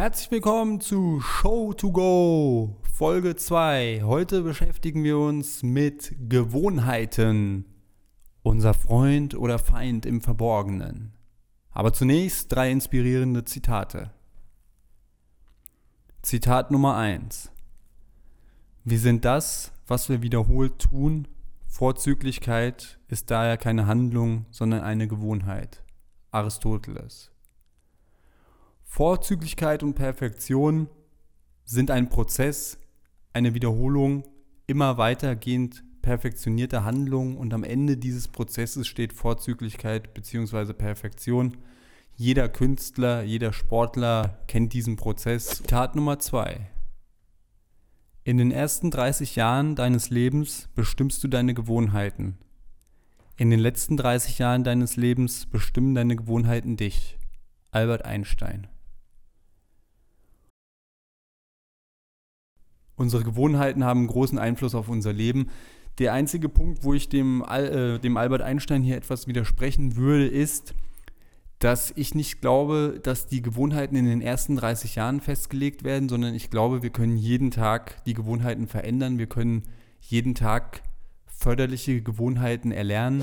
Herzlich willkommen zu Show to Go, Folge 2. Heute beschäftigen wir uns mit Gewohnheiten. Unser Freund oder Feind im Verborgenen. Aber zunächst drei inspirierende Zitate. Zitat Nummer 1. Wir sind das, was wir wiederholt tun. Vorzüglichkeit ist daher keine Handlung, sondern eine Gewohnheit. Aristoteles. Vorzüglichkeit und Perfektion sind ein Prozess, eine Wiederholung immer weitergehend perfektionierter Handlungen und am Ende dieses Prozesses steht Vorzüglichkeit bzw. Perfektion. Jeder Künstler, jeder Sportler kennt diesen Prozess. Tat Nummer zwei. In den ersten 30 Jahren deines Lebens bestimmst du deine Gewohnheiten. In den letzten 30 Jahren deines Lebens bestimmen deine Gewohnheiten dich. Albert Einstein. Unsere Gewohnheiten haben großen Einfluss auf unser Leben. Der einzige Punkt, wo ich dem, äh, dem Albert Einstein hier etwas widersprechen würde, ist, dass ich nicht glaube, dass die Gewohnheiten in den ersten 30 Jahren festgelegt werden, sondern ich glaube, wir können jeden Tag die Gewohnheiten verändern. Wir können jeden Tag förderliche Gewohnheiten erlernen.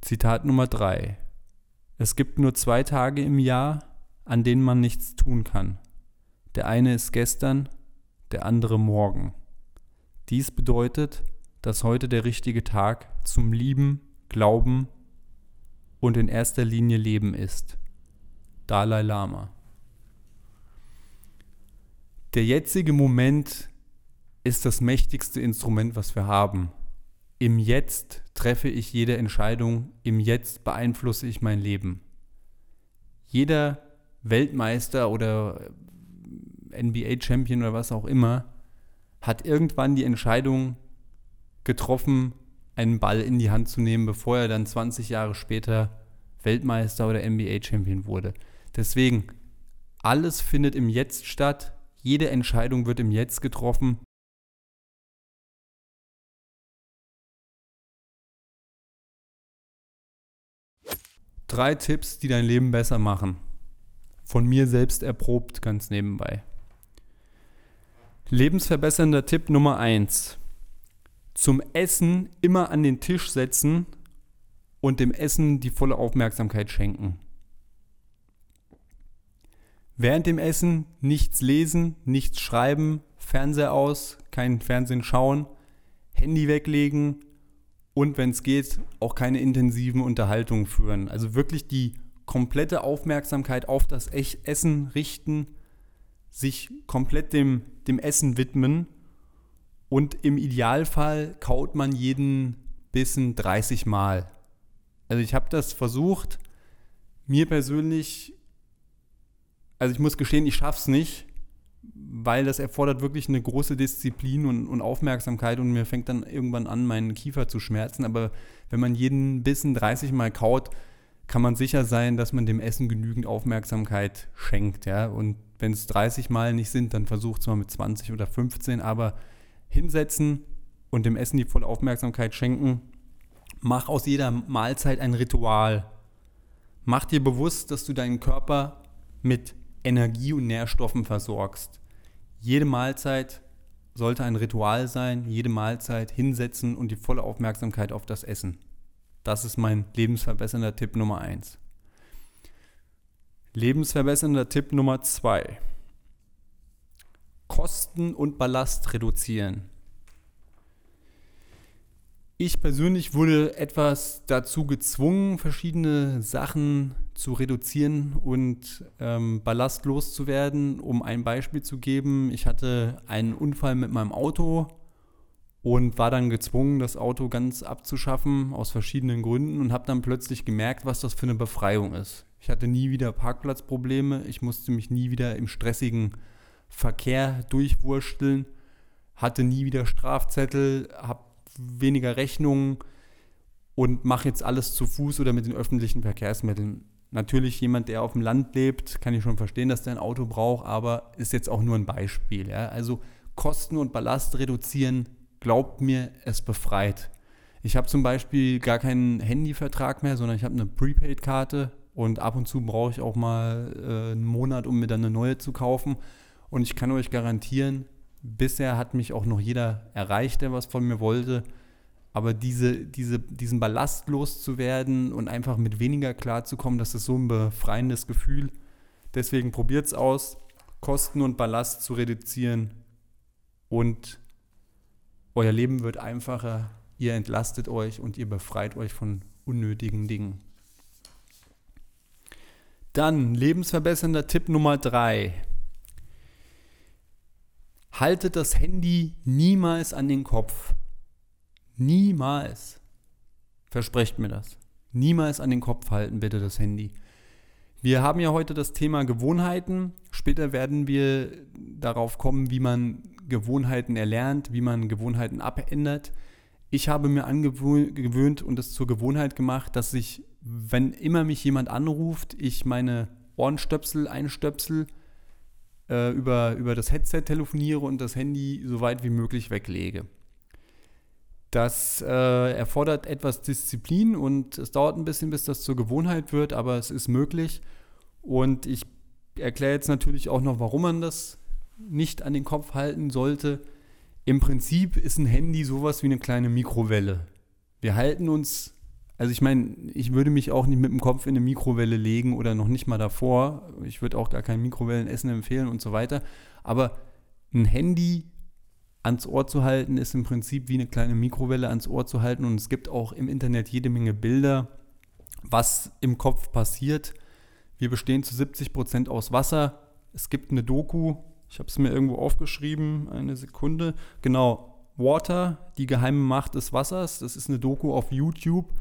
Zitat Nummer 3. Es gibt nur zwei Tage im Jahr, an denen man nichts tun kann. Der eine ist gestern, der andere morgen. Dies bedeutet, dass heute der richtige Tag zum Lieben, Glauben und in erster Linie Leben ist. Dalai Lama. Der jetzige Moment ist das mächtigste Instrument, was wir haben. Im Jetzt treffe ich jede Entscheidung, im Jetzt beeinflusse ich mein Leben. Jeder Weltmeister oder NBA-Champion oder was auch immer, hat irgendwann die Entscheidung getroffen, einen Ball in die Hand zu nehmen, bevor er dann 20 Jahre später Weltmeister oder NBA-Champion wurde. Deswegen, alles findet im Jetzt statt, jede Entscheidung wird im Jetzt getroffen. Drei Tipps, die dein Leben besser machen. Von mir selbst erprobt, ganz nebenbei. Lebensverbessernder Tipp Nummer 1. Zum Essen immer an den Tisch setzen und dem Essen die volle Aufmerksamkeit schenken. Während dem Essen nichts lesen, nichts schreiben, Fernseher aus, kein Fernsehen schauen, Handy weglegen und wenn es geht, auch keine intensiven Unterhaltungen führen. Also wirklich die komplette Aufmerksamkeit auf das Essen richten sich komplett dem, dem Essen widmen und im Idealfall kaut man jeden Bissen 30 Mal. Also ich habe das versucht, mir persönlich, also ich muss gestehen, ich schaffe es nicht, weil das erfordert wirklich eine große Disziplin und, und, Aufmerksamkeit und mir fängt dann irgendwann an, meinen Kiefer zu schmerzen. Aber wenn man jeden Bissen 30 Mal kaut, kann man sicher sein, dass man dem Essen genügend Aufmerksamkeit schenkt. Ja? Und wenn es 30 Mal nicht sind, dann versucht es mal mit 20 oder 15, aber hinsetzen und dem Essen die volle Aufmerksamkeit schenken. Mach aus jeder Mahlzeit ein Ritual. Mach dir bewusst, dass du deinen Körper mit Energie und Nährstoffen versorgst. Jede Mahlzeit sollte ein Ritual sein, jede Mahlzeit hinsetzen und die volle Aufmerksamkeit auf das Essen. Das ist mein lebensverbessernder Tipp Nummer 1. Lebensverbessernder Tipp Nummer 2. Kosten und Ballast reduzieren. Ich persönlich wurde etwas dazu gezwungen, verschiedene Sachen zu reduzieren und ähm, ballastlos zu werden. Um ein Beispiel zu geben, ich hatte einen Unfall mit meinem Auto und war dann gezwungen, das Auto ganz abzuschaffen aus verschiedenen Gründen und habe dann plötzlich gemerkt, was das für eine Befreiung ist. Ich hatte nie wieder Parkplatzprobleme, ich musste mich nie wieder im stressigen Verkehr durchwursteln, hatte nie wieder Strafzettel, habe weniger Rechnungen und mache jetzt alles zu Fuß oder mit den öffentlichen Verkehrsmitteln. Natürlich jemand, der auf dem Land lebt, kann ich schon verstehen, dass der ein Auto braucht, aber ist jetzt auch nur ein Beispiel. Ja? Also Kosten und Ballast reduzieren glaubt mir, es befreit. Ich habe zum Beispiel gar keinen Handyvertrag mehr, sondern ich habe eine Prepaid-Karte und ab und zu brauche ich auch mal äh, einen Monat, um mir dann eine neue zu kaufen. Und ich kann euch garantieren, bisher hat mich auch noch jeder erreicht, der was von mir wollte. Aber diese, diese, diesen Ballast loszuwerden und einfach mit weniger klarzukommen, das ist so ein befreiendes Gefühl. Deswegen probiert es aus, Kosten und Ballast zu reduzieren und euer Leben wird einfacher, ihr entlastet euch und ihr befreit euch von unnötigen Dingen. Dann lebensverbessernder Tipp Nummer drei. Haltet das Handy niemals an den Kopf. Niemals. Versprecht mir das. Niemals an den Kopf halten, bitte das Handy. Wir haben ja heute das Thema Gewohnheiten. Später werden wir darauf kommen, wie man Gewohnheiten erlernt, wie man Gewohnheiten abändert. Ich habe mir angewöhnt und es zur Gewohnheit gemacht, dass ich, wenn immer mich jemand anruft, ich meine Ohrenstöpsel einstöpsel, äh, über, über das Headset telefoniere und das Handy so weit wie möglich weglege. Das äh, erfordert etwas Disziplin und es dauert ein bisschen, bis das zur Gewohnheit wird, aber es ist möglich. Und ich erkläre jetzt natürlich auch noch, warum man das nicht an den Kopf halten sollte. Im Prinzip ist ein Handy sowas wie eine kleine Mikrowelle. Wir halten uns, also ich meine, ich würde mich auch nicht mit dem Kopf in eine Mikrowelle legen oder noch nicht mal davor. Ich würde auch gar kein Mikrowellenessen empfehlen und so weiter. Aber ein Handy ans Ohr zu halten, ist im Prinzip wie eine kleine Mikrowelle ans Ohr zu halten. Und es gibt auch im Internet jede Menge Bilder, was im Kopf passiert. Wir bestehen zu 70 Prozent aus Wasser. Es gibt eine Doku, ich habe es mir irgendwo aufgeschrieben, eine Sekunde. Genau, Water, die geheime Macht des Wassers. Das ist eine Doku auf YouTube.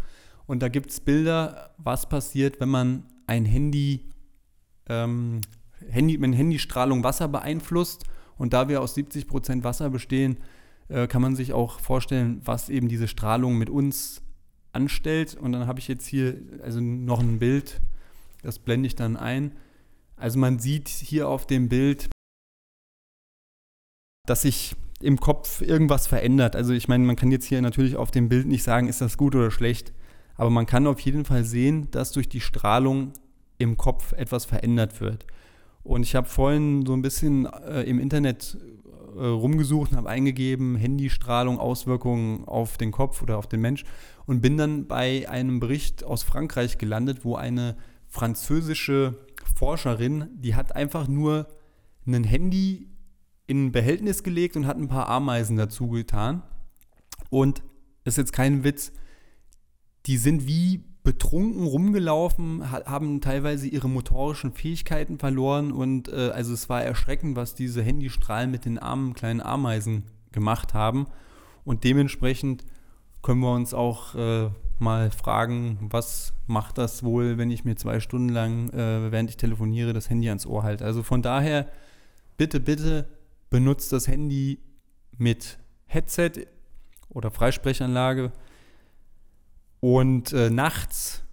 Und da gibt es Bilder, was passiert, wenn man ein Handy, ähm, Handy mit Handystrahlung Wasser beeinflusst und da wir aus 70 Prozent Wasser bestehen, äh, kann man sich auch vorstellen, was eben diese Strahlung mit uns anstellt. Und dann habe ich jetzt hier also noch ein Bild, das blende ich dann ein. Also man sieht hier auf dem Bild, dass sich im Kopf irgendwas verändert. Also ich meine, man kann jetzt hier natürlich auf dem Bild nicht sagen, ist das gut oder schlecht, aber man kann auf jeden Fall sehen, dass durch die Strahlung im Kopf etwas verändert wird. Und ich habe vorhin so ein bisschen äh, im Internet äh, rumgesucht und habe eingegeben, Handystrahlung, Auswirkungen auf den Kopf oder auf den Mensch und bin dann bei einem Bericht aus Frankreich gelandet, wo eine französische Forscherin, die hat einfach nur ein Handy in ein Behältnis gelegt und hat ein paar Ameisen dazu getan. Und das ist jetzt kein Witz, die sind wie betrunken rumgelaufen, haben teilweise ihre motorischen Fähigkeiten verloren und äh, also es war erschreckend, was diese Handystrahlen mit den armen kleinen Ameisen gemacht haben. Und dementsprechend können wir uns auch äh, mal fragen, was macht das wohl, wenn ich mir zwei Stunden lang, äh, während ich telefoniere, das Handy ans Ohr halte. Also von daher, bitte, bitte benutzt das Handy mit Headset oder Freisprechanlage und äh, nachts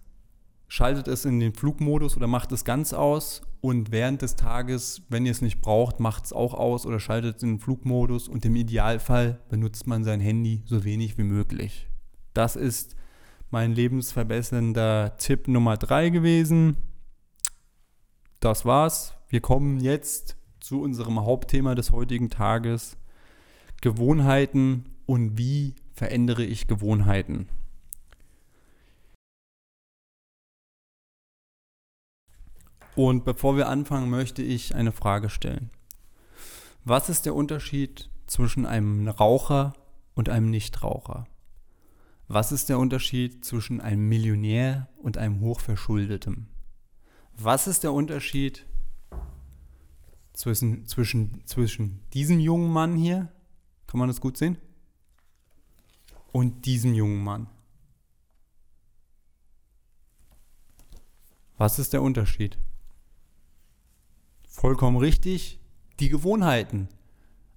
schaltet es in den Flugmodus oder macht es ganz aus. Und während des Tages, wenn ihr es nicht braucht, macht es auch aus oder schaltet es in den Flugmodus. Und im Idealfall benutzt man sein Handy so wenig wie möglich. Das ist mein lebensverbessernder Tipp Nummer drei gewesen. Das war's. Wir kommen jetzt zu unserem Hauptthema des heutigen Tages. Gewohnheiten und wie verändere ich Gewohnheiten. Und bevor wir anfangen, möchte ich eine Frage stellen. Was ist der Unterschied zwischen einem Raucher und einem Nichtraucher? Was ist der Unterschied zwischen einem Millionär und einem Hochverschuldeten? Was ist der Unterschied zwischen, zwischen, zwischen diesem jungen Mann hier, kann man das gut sehen, und diesem jungen Mann? Was ist der Unterschied? Vollkommen richtig. Die Gewohnheiten.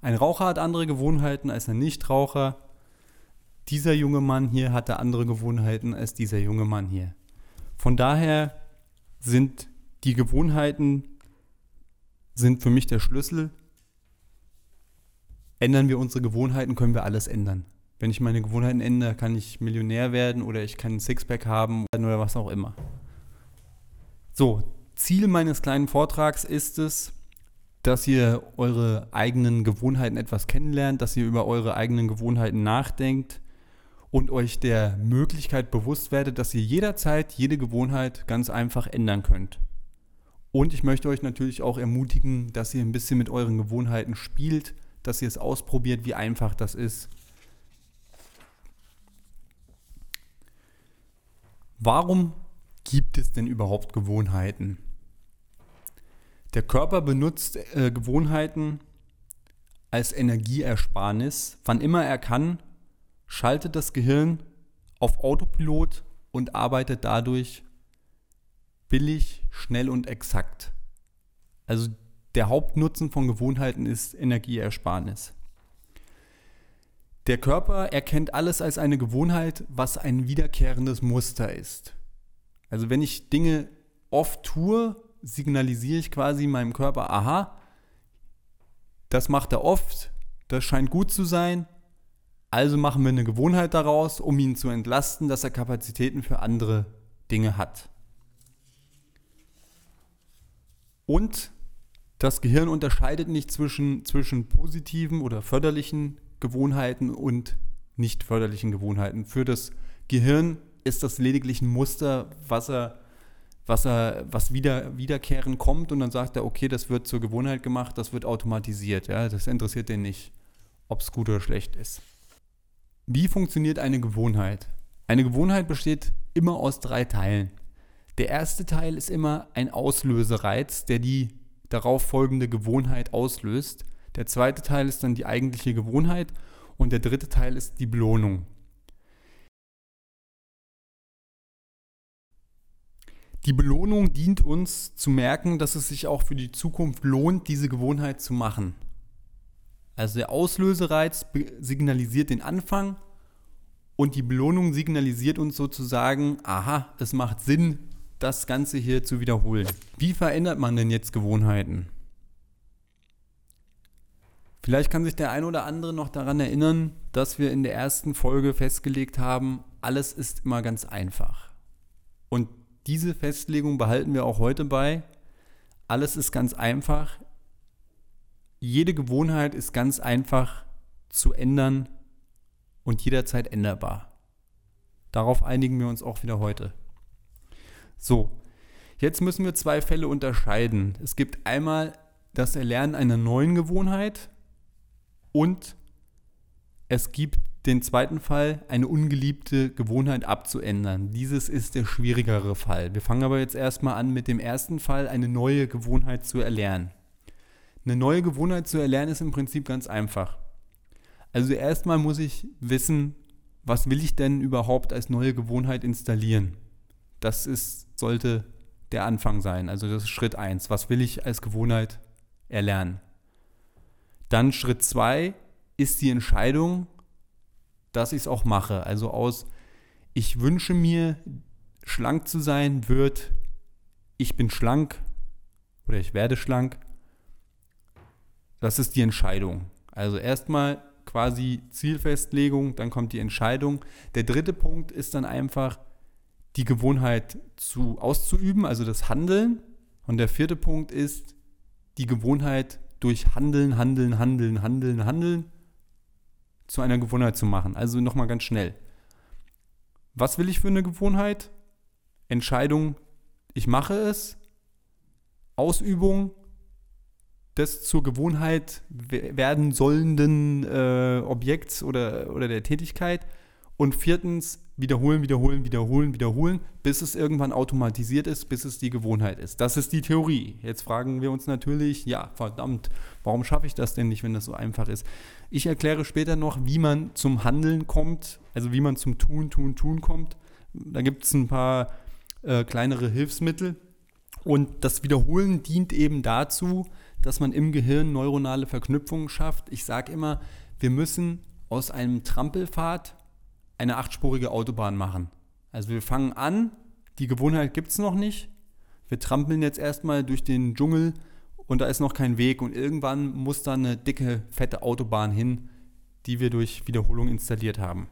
Ein Raucher hat andere Gewohnheiten als ein Nichtraucher. Dieser junge Mann hier hatte andere Gewohnheiten als dieser junge Mann hier. Von daher sind die Gewohnheiten sind für mich der Schlüssel. Ändern wir unsere Gewohnheiten, können wir alles ändern. Wenn ich meine Gewohnheiten ändere, kann ich Millionär werden oder ich kann ein Sixpack haben oder was auch immer. So, Ziel meines kleinen Vortrags ist es, dass ihr eure eigenen Gewohnheiten etwas kennenlernt, dass ihr über eure eigenen Gewohnheiten nachdenkt und euch der Möglichkeit bewusst werdet, dass ihr jederzeit jede Gewohnheit ganz einfach ändern könnt. Und ich möchte euch natürlich auch ermutigen, dass ihr ein bisschen mit euren Gewohnheiten spielt, dass ihr es ausprobiert, wie einfach das ist. Warum gibt es denn überhaupt Gewohnheiten? Der Körper benutzt äh, Gewohnheiten als Energieersparnis. Wann immer er kann, schaltet das Gehirn auf Autopilot und arbeitet dadurch billig, schnell und exakt. Also der Hauptnutzen von Gewohnheiten ist Energieersparnis. Der Körper erkennt alles als eine Gewohnheit, was ein wiederkehrendes Muster ist. Also wenn ich Dinge oft tue, signalisiere ich quasi meinem Körper, aha, das macht er oft, das scheint gut zu sein, also machen wir eine Gewohnheit daraus, um ihn zu entlasten, dass er Kapazitäten für andere Dinge hat. Und das Gehirn unterscheidet nicht zwischen, zwischen positiven oder förderlichen Gewohnheiten und nicht förderlichen Gewohnheiten. Für das Gehirn ist das lediglich ein Muster, was er, was er, was wieder, wiederkehren kommt und dann sagt er, okay, das wird zur Gewohnheit gemacht, das wird automatisiert. Ja, das interessiert den nicht, ob es gut oder schlecht ist. Wie funktioniert eine Gewohnheit? Eine Gewohnheit besteht immer aus drei Teilen. Der erste Teil ist immer ein Auslösereiz, der die darauf folgende Gewohnheit auslöst. Der zweite Teil ist dann die eigentliche Gewohnheit und der dritte Teil ist die Belohnung. Die Belohnung dient uns zu merken, dass es sich auch für die Zukunft lohnt, diese Gewohnheit zu machen. Also der Auslösereiz signalisiert den Anfang und die Belohnung signalisiert uns sozusagen, aha, es macht Sinn, das Ganze hier zu wiederholen. Wie verändert man denn jetzt Gewohnheiten? Vielleicht kann sich der ein oder andere noch daran erinnern, dass wir in der ersten Folge festgelegt haben, alles ist immer ganz einfach. Und diese Festlegung behalten wir auch heute bei. Alles ist ganz einfach jede Gewohnheit ist ganz einfach zu ändern und jederzeit änderbar. Darauf einigen wir uns auch wieder heute. So, jetzt müssen wir zwei Fälle unterscheiden. Es gibt einmal das Erlernen einer neuen Gewohnheit und es gibt den zweiten Fall, eine ungeliebte Gewohnheit abzuändern. Dieses ist der schwierigere Fall. Wir fangen aber jetzt erstmal an mit dem ersten Fall, eine neue Gewohnheit zu erlernen. Eine neue Gewohnheit zu erlernen ist im Prinzip ganz einfach. Also erstmal muss ich wissen, was will ich denn überhaupt als neue Gewohnheit installieren? Das ist, sollte der Anfang sein. Also das ist Schritt 1. Was will ich als Gewohnheit erlernen? Dann Schritt 2 ist die Entscheidung, dass ich es auch mache. Also aus ich wünsche mir schlank zu sein wird ich bin schlank oder ich werde schlank das ist die Entscheidung. Also erstmal quasi Zielfestlegung, dann kommt die Entscheidung. Der dritte Punkt ist dann einfach die Gewohnheit zu, auszuüben, also das Handeln. Und der vierte Punkt ist die Gewohnheit durch Handeln, Handeln, Handeln, Handeln, Handeln zu einer Gewohnheit zu machen. Also nochmal ganz schnell. Was will ich für eine Gewohnheit? Entscheidung, ich mache es. Ausübung, des zur Gewohnheit werden sollenden äh, Objekts oder, oder der Tätigkeit. Und viertens, wiederholen, wiederholen, wiederholen, wiederholen, bis es irgendwann automatisiert ist, bis es die Gewohnheit ist. Das ist die Theorie. Jetzt fragen wir uns natürlich, ja, verdammt, warum schaffe ich das denn nicht, wenn das so einfach ist? Ich erkläre später noch, wie man zum Handeln kommt, also wie man zum Tun, Tun, Tun kommt. Da gibt es ein paar äh, kleinere Hilfsmittel. Und das Wiederholen dient eben dazu, dass man im Gehirn neuronale Verknüpfungen schafft. Ich sage immer, wir müssen aus einem Trampelpfad eine achtspurige Autobahn machen. Also wir fangen an, die Gewohnheit gibt es noch nicht. Wir trampeln jetzt erstmal durch den Dschungel und da ist noch kein Weg und irgendwann muss da eine dicke, fette Autobahn hin, die wir durch Wiederholung installiert haben.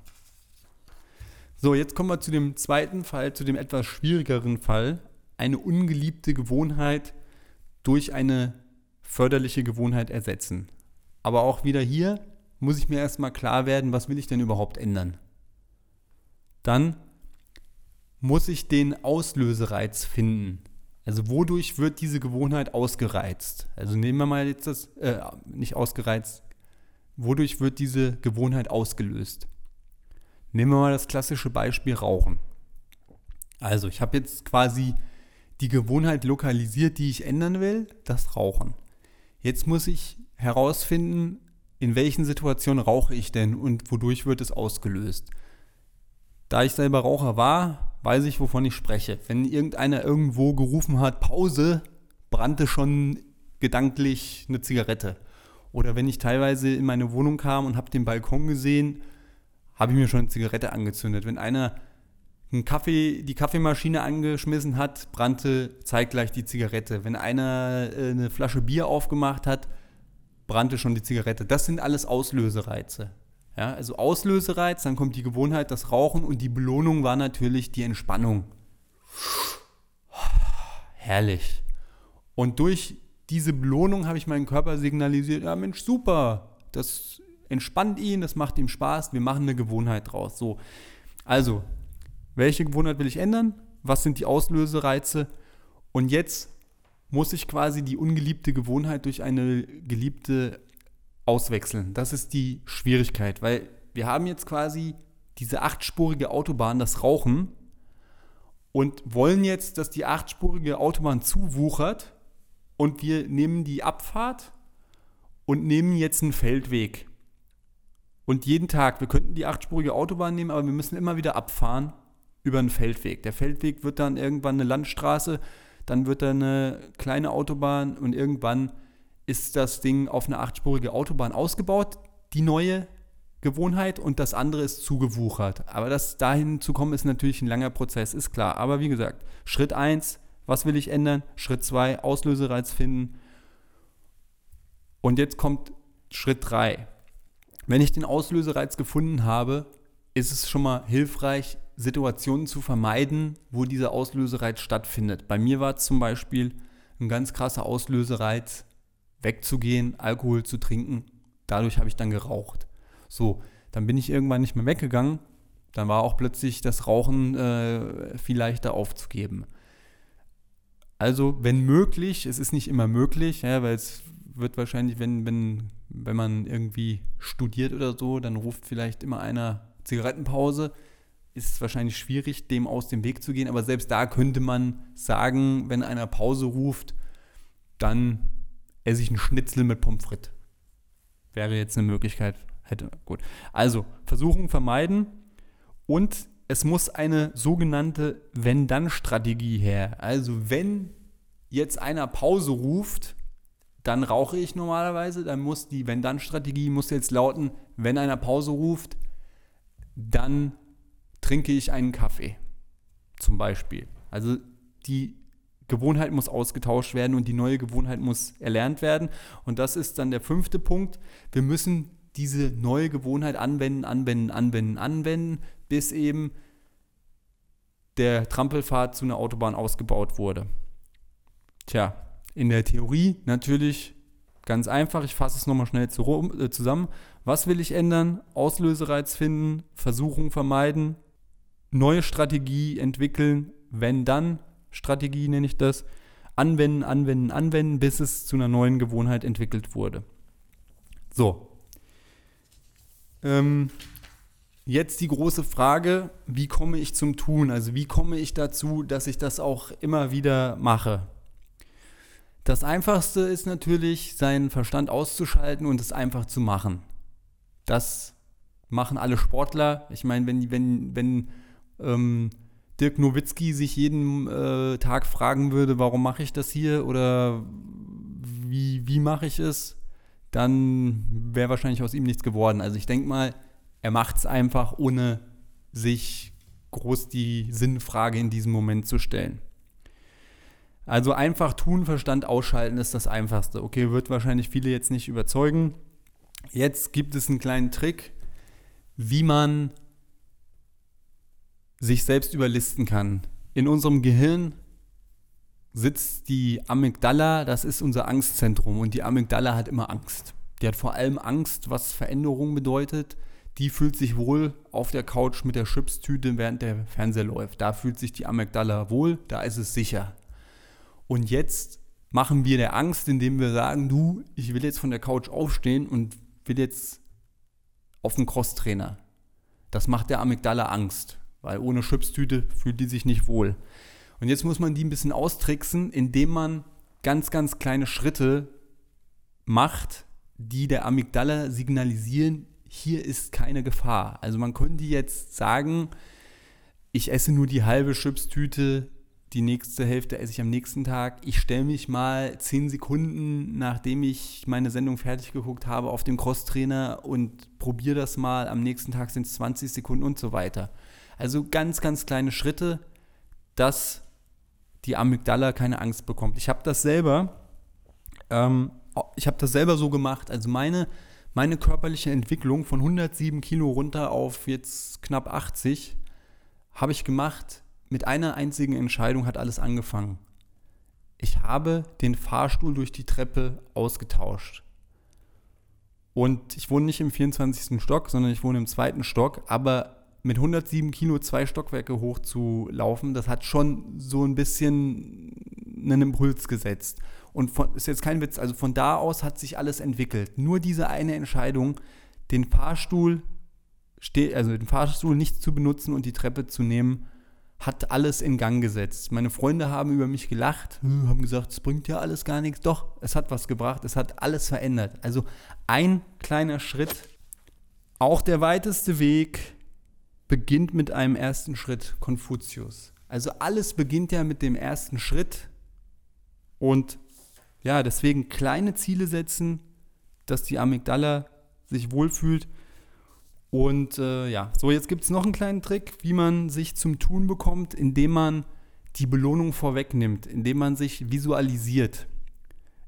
So, jetzt kommen wir zu dem zweiten Fall, zu dem etwas schwierigeren Fall, eine ungeliebte Gewohnheit durch eine förderliche Gewohnheit ersetzen. Aber auch wieder hier muss ich mir erstmal klar werden, was will ich denn überhaupt ändern. Dann muss ich den Auslösereiz finden. Also wodurch wird diese Gewohnheit ausgereizt? Also nehmen wir mal jetzt das, äh, nicht ausgereizt, wodurch wird diese Gewohnheit ausgelöst? Nehmen wir mal das klassische Beispiel Rauchen. Also ich habe jetzt quasi die Gewohnheit lokalisiert, die ich ändern will, das Rauchen. Jetzt muss ich herausfinden, in welchen Situationen rauche ich denn und wodurch wird es ausgelöst. Da ich selber Raucher war, weiß ich, wovon ich spreche. Wenn irgendeiner irgendwo gerufen hat, Pause, brannte schon gedanklich eine Zigarette. Oder wenn ich teilweise in meine Wohnung kam und habe den Balkon gesehen, habe ich mir schon eine Zigarette angezündet. Wenn einer einen Kaffee, die Kaffeemaschine angeschmissen hat, brannte zeitgleich die Zigarette. Wenn einer äh, eine Flasche Bier aufgemacht hat, brannte schon die Zigarette. Das sind alles Auslösereize. Ja, also Auslösereiz, dann kommt die Gewohnheit, das Rauchen und die Belohnung war natürlich die Entspannung. Herrlich. Und durch diese Belohnung habe ich meinen Körper signalisiert, ja Mensch, super, das entspannt ihn, das macht ihm Spaß, wir machen eine Gewohnheit draus. So, also welche Gewohnheit will ich ändern? Was sind die Auslösereize? Und jetzt muss ich quasi die ungeliebte Gewohnheit durch eine geliebte auswechseln. Das ist die Schwierigkeit, weil wir haben jetzt quasi diese achtspurige Autobahn, das Rauchen, und wollen jetzt, dass die achtspurige Autobahn zuwuchert und wir nehmen die Abfahrt und nehmen jetzt einen Feldweg. Und jeden Tag, wir könnten die achtspurige Autobahn nehmen, aber wir müssen immer wieder abfahren über einen Feldweg. Der Feldweg wird dann irgendwann eine Landstraße, dann wird da eine kleine Autobahn und irgendwann ist das Ding auf eine achtspurige Autobahn ausgebaut, die neue Gewohnheit und das andere ist zugewuchert. Aber das dahin zu kommen ist natürlich ein langer Prozess, ist klar. Aber wie gesagt, Schritt 1, was will ich ändern? Schritt 2, Auslösereiz finden. Und jetzt kommt Schritt 3. Wenn ich den Auslösereiz gefunden habe, ist es schon mal hilfreich, Situationen zu vermeiden, wo dieser Auslösereiz stattfindet. Bei mir war es zum Beispiel ein ganz krasser Auslösereiz, wegzugehen, Alkohol zu trinken. Dadurch habe ich dann geraucht. So, dann bin ich irgendwann nicht mehr weggegangen. Dann war auch plötzlich das Rauchen äh, viel leichter aufzugeben. Also, wenn möglich, es ist nicht immer möglich, ja, weil es wird wahrscheinlich, wenn, wenn, wenn man irgendwie studiert oder so, dann ruft vielleicht immer einer Zigarettenpause ist es wahrscheinlich schwierig, dem aus dem Weg zu gehen. Aber selbst da könnte man sagen, wenn einer Pause ruft, dann esse ich einen Schnitzel mit Pommes frites. Wäre jetzt eine Möglichkeit. Hätte, gut. Also, Versuchen vermeiden und es muss eine sogenannte Wenn-Dann-Strategie her. Also, wenn jetzt einer Pause ruft, dann rauche ich normalerweise. Dann muss die Wenn-Dann-Strategie muss jetzt lauten, wenn einer Pause ruft, dann trinke ich einen Kaffee. Zum Beispiel. Also die Gewohnheit muss ausgetauscht werden und die neue Gewohnheit muss erlernt werden. Und das ist dann der fünfte Punkt. Wir müssen diese neue Gewohnheit anwenden, anwenden, anwenden, anwenden, bis eben der Trampelpfad zu einer Autobahn ausgebaut wurde. Tja, in der Theorie natürlich ganz einfach. Ich fasse es nochmal schnell äh, zusammen. Was will ich ändern? Auslösereiz finden, Versuchung vermeiden, neue Strategie entwickeln, wenn dann Strategie nenne ich das, anwenden, anwenden, anwenden, bis es zu einer neuen Gewohnheit entwickelt wurde. So. Ähm, jetzt die große Frage, wie komme ich zum Tun? Also wie komme ich dazu, dass ich das auch immer wieder mache? Das Einfachste ist natürlich, seinen Verstand auszuschalten und es einfach zu machen. Das machen alle Sportler. Ich meine, wenn, wenn, wenn ähm, Dirk Nowitzki sich jeden äh, Tag fragen würde, warum mache ich das hier oder wie, wie mache ich es, dann wäre wahrscheinlich aus ihm nichts geworden. Also ich denke mal, er macht es einfach, ohne sich groß die Sinnfrage in diesem Moment zu stellen. Also einfach tun, Verstand ausschalten ist das Einfachste. Okay, wird wahrscheinlich viele jetzt nicht überzeugen. Jetzt gibt es einen kleinen Trick, wie man sich selbst überlisten kann. In unserem Gehirn sitzt die Amygdala, das ist unser Angstzentrum und die Amygdala hat immer Angst. Die hat vor allem Angst, was Veränderung bedeutet. Die fühlt sich wohl auf der Couch mit der Chipstüte, während der Fernseher läuft. Da fühlt sich die Amygdala wohl, da ist es sicher. Und jetzt machen wir der Angst, indem wir sagen, du, ich will jetzt von der Couch aufstehen und will jetzt auf den Crosstrainer. Das macht der Amygdala Angst, weil ohne Chipstüte fühlt die sich nicht wohl. Und jetzt muss man die ein bisschen austricksen, indem man ganz, ganz kleine Schritte macht, die der Amygdala signalisieren, hier ist keine Gefahr. Also man könnte jetzt sagen, ich esse nur die halbe Chipstüte, die nächste Hälfte esse ich am nächsten Tag. Ich stelle mich mal zehn Sekunden, nachdem ich meine Sendung fertig geguckt habe, auf dem Crosstrainer und probiere das mal. Am nächsten Tag sind es 20 Sekunden und so weiter. Also ganz, ganz kleine Schritte, dass die Amygdala keine Angst bekommt. Ich habe das selber, ähm, ich habe das selber so gemacht. Also meine, meine körperliche Entwicklung von 107 Kilo runter auf jetzt knapp 80 habe ich gemacht. Mit einer einzigen Entscheidung hat alles angefangen. Ich habe den Fahrstuhl durch die Treppe ausgetauscht. Und ich wohne nicht im 24. Stock, sondern ich wohne im zweiten Stock. Aber mit 107 Kilo zwei Stockwerke hoch zu laufen, das hat schon so ein bisschen einen Impuls gesetzt. Und von, ist jetzt kein Witz, also von da aus hat sich alles entwickelt. Nur diese eine Entscheidung, den Fahrstuhl, also den Fahrstuhl nicht zu benutzen und die Treppe zu nehmen, hat alles in Gang gesetzt. Meine Freunde haben über mich gelacht, hm, haben gesagt, es bringt ja alles gar nichts. Doch, es hat was gebracht, es hat alles verändert. Also ein kleiner Schritt, auch der weiteste Weg beginnt mit einem ersten Schritt, Konfuzius. Also alles beginnt ja mit dem ersten Schritt und ja, deswegen kleine Ziele setzen, dass die Amygdala sich wohlfühlt. Und äh, ja, so jetzt gibt es noch einen kleinen Trick, wie man sich zum Tun bekommt, indem man die Belohnung vorwegnimmt, indem man sich visualisiert.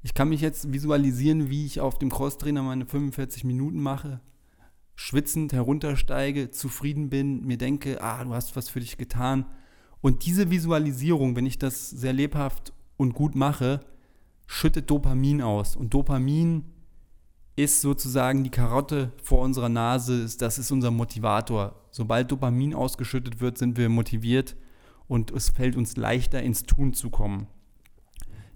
Ich kann mich jetzt visualisieren, wie ich auf dem Crosstrainer meine 45 Minuten mache, schwitzend heruntersteige, zufrieden bin, mir denke, ah, du hast was für dich getan. Und diese Visualisierung, wenn ich das sehr lebhaft und gut mache, schüttet Dopamin aus. Und Dopamin ist sozusagen die Karotte vor unserer Nase, das ist unser Motivator. Sobald Dopamin ausgeschüttet wird, sind wir motiviert und es fällt uns leichter ins Tun zu kommen.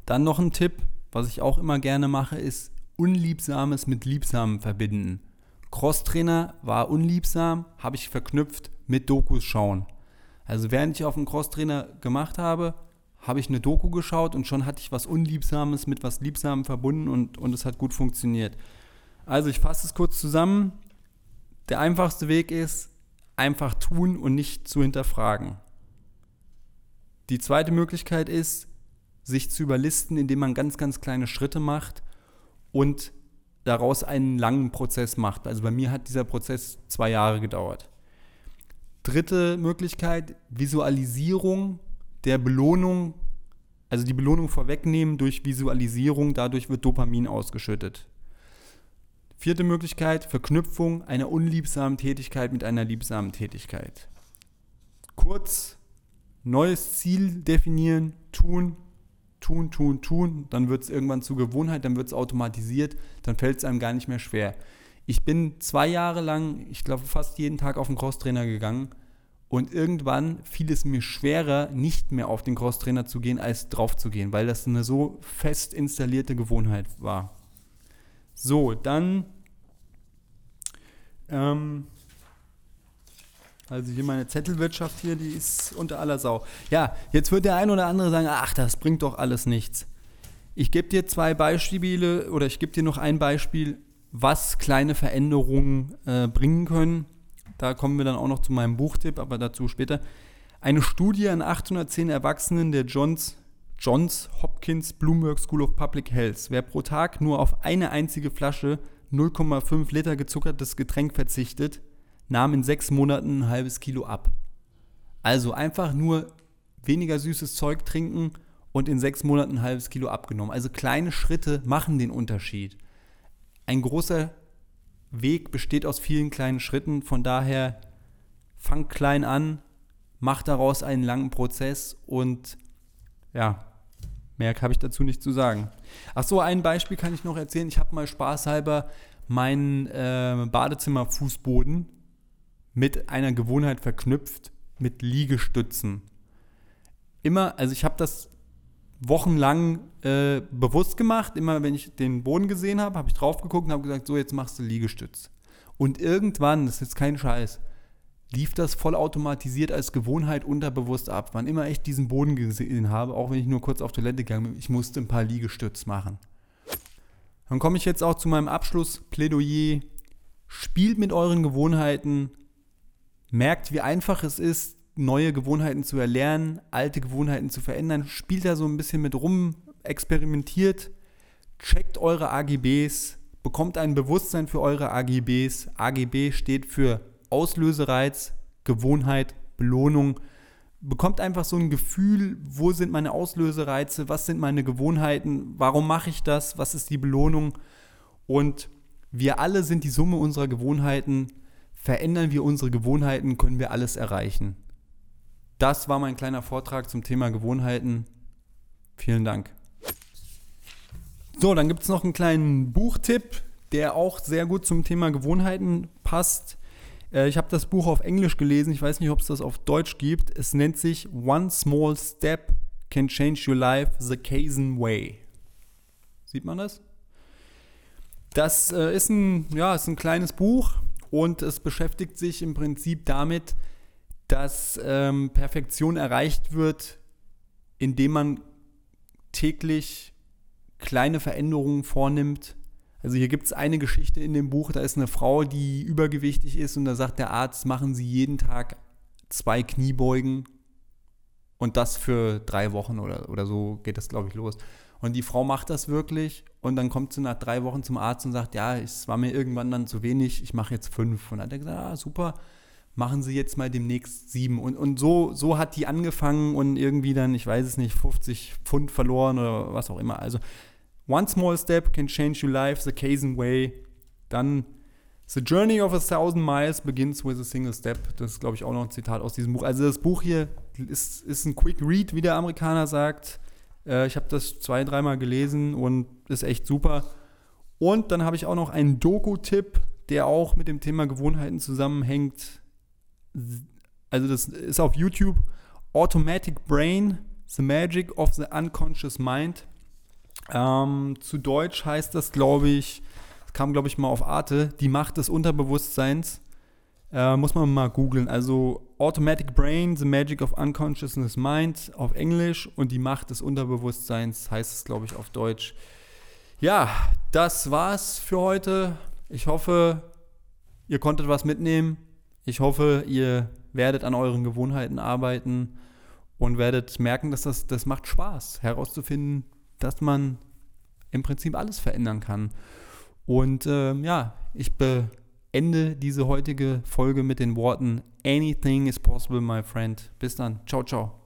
Dann noch ein Tipp, was ich auch immer gerne mache, ist Unliebsames mit Liebsamem verbinden. Crosstrainer war unliebsam, habe ich verknüpft mit Dokus schauen. Also während ich auf dem Crosstrainer gemacht habe, habe ich eine Doku geschaut und schon hatte ich was Unliebsames mit was Liebsamem verbunden und, und es hat gut funktioniert. Also ich fasse es kurz zusammen. Der einfachste Weg ist, einfach tun und nicht zu hinterfragen. Die zweite Möglichkeit ist, sich zu überlisten, indem man ganz, ganz kleine Schritte macht und daraus einen langen Prozess macht. Also bei mir hat dieser Prozess zwei Jahre gedauert. Dritte Möglichkeit, Visualisierung der Belohnung, also die Belohnung vorwegnehmen durch Visualisierung, dadurch wird Dopamin ausgeschüttet. Vierte Möglichkeit, Verknüpfung einer unliebsamen Tätigkeit mit einer liebsamen Tätigkeit. Kurz, neues Ziel definieren, tun, tun, tun, tun, dann wird es irgendwann zur Gewohnheit, dann wird es automatisiert, dann fällt es einem gar nicht mehr schwer. Ich bin zwei Jahre lang, ich glaube fast jeden Tag auf den Crosstrainer gegangen und irgendwann fiel es mir schwerer, nicht mehr auf den Crosstrainer zu gehen, als drauf zu gehen, weil das eine so fest installierte Gewohnheit war. So, dann ähm, also hier meine Zettelwirtschaft hier, die ist unter aller Sau. Ja, jetzt wird der ein oder andere sagen, ach, das bringt doch alles nichts. Ich gebe dir zwei Beispiele oder ich gebe dir noch ein Beispiel, was kleine Veränderungen äh, bringen können. Da kommen wir dann auch noch zu meinem Buchtipp, aber dazu später. Eine Studie an 810 Erwachsenen der Johns, Johns Hopkins Bloomberg School of Public Health. Wer pro Tag nur auf eine einzige Flasche 0,5 Liter gezuckertes Getränk verzichtet, nahm in sechs Monaten ein halbes Kilo ab. Also einfach nur weniger süßes Zeug trinken und in sechs Monaten ein halbes Kilo abgenommen. Also kleine Schritte machen den Unterschied. Ein großer Weg besteht aus vielen kleinen Schritten, von daher fang klein an, mach daraus einen langen Prozess und ja, Mehr habe ich dazu nicht zu sagen. Ach so, ein Beispiel kann ich noch erzählen. Ich habe mal spaßhalber meinen äh, Badezimmerfußboden mit einer Gewohnheit verknüpft, mit Liegestützen. Immer, also ich habe das wochenlang äh, bewusst gemacht. Immer wenn ich den Boden gesehen habe, habe ich drauf geguckt und habe gesagt, so jetzt machst du Liegestütz. Und irgendwann, das ist jetzt kein Scheiß, lief das vollautomatisiert als Gewohnheit unterbewusst ab. Wann immer ich diesen Boden gesehen habe, auch wenn ich nur kurz auf Toilette gegangen bin, ich musste ein paar Liegestütz machen. Dann komme ich jetzt auch zu meinem Abschlussplädoyer. Spielt mit euren Gewohnheiten, merkt, wie einfach es ist, neue Gewohnheiten zu erlernen, alte Gewohnheiten zu verändern. Spielt da so ein bisschen mit rum, experimentiert, checkt eure AGBs, bekommt ein Bewusstsein für eure AGBs. AGB steht für Auslösereiz, Gewohnheit, Belohnung. Bekommt einfach so ein Gefühl, wo sind meine Auslösereize, was sind meine Gewohnheiten, warum mache ich das, was ist die Belohnung. Und wir alle sind die Summe unserer Gewohnheiten. Verändern wir unsere Gewohnheiten, können wir alles erreichen. Das war mein kleiner Vortrag zum Thema Gewohnheiten. Vielen Dank. So, dann gibt es noch einen kleinen Buchtipp, der auch sehr gut zum Thema Gewohnheiten passt. Äh, ich habe das Buch auf Englisch gelesen. Ich weiß nicht, ob es das auf Deutsch gibt. Es nennt sich One Small Step Can Change Your Life the Kaizen Way. Sieht man das? Das äh, ist, ein, ja, ist ein kleines Buch und es beschäftigt sich im Prinzip damit, dass ähm, Perfektion erreicht wird, indem man täglich kleine Veränderungen vornimmt, also hier gibt es eine Geschichte in dem Buch, da ist eine Frau, die übergewichtig ist und da sagt der Arzt, machen Sie jeden Tag zwei Kniebeugen und das für drei Wochen oder, oder so geht das, glaube ich, los. Und die Frau macht das wirklich und dann kommt sie nach drei Wochen zum Arzt und sagt, ja, es war mir irgendwann dann zu wenig, ich mache jetzt fünf. Und dann hat er gesagt, ah, super, machen Sie jetzt mal demnächst sieben. Und, und so, so hat die angefangen und irgendwie dann, ich weiß es nicht, 50 Pfund verloren oder was auch immer. Also One small step can change your life, the Kaizen way. Dann The Journey of a Thousand Miles begins with a single step. Das ist, glaube ich, auch noch ein Zitat aus diesem Buch. Also das Buch hier ist, ist ein Quick Read, wie der Amerikaner sagt. Äh, ich habe das zwei, dreimal gelesen und ist echt super. Und dann habe ich auch noch einen Doku-Tipp, der auch mit dem Thema Gewohnheiten zusammenhängt. Also das ist auf YouTube. Automatic Brain, The Magic of the Unconscious Mind. Ähm, zu Deutsch heißt das, glaube ich, kam, glaube ich, mal auf Arte, die Macht des Unterbewusstseins. Äh, muss man mal googeln. Also Automatic Brain, The Magic of Unconsciousness Mind auf Englisch und die Macht des Unterbewusstseins heißt es, glaube ich, auf Deutsch. Ja, das war's für heute. Ich hoffe, ihr konntet was mitnehmen. Ich hoffe, ihr werdet an euren Gewohnheiten arbeiten und werdet merken, dass das, das macht Spaß, herauszufinden, dass man im Prinzip alles verändern kann. Und äh, ja, ich beende diese heutige Folge mit den Worten Anything is possible, my friend. Bis dann. Ciao, ciao.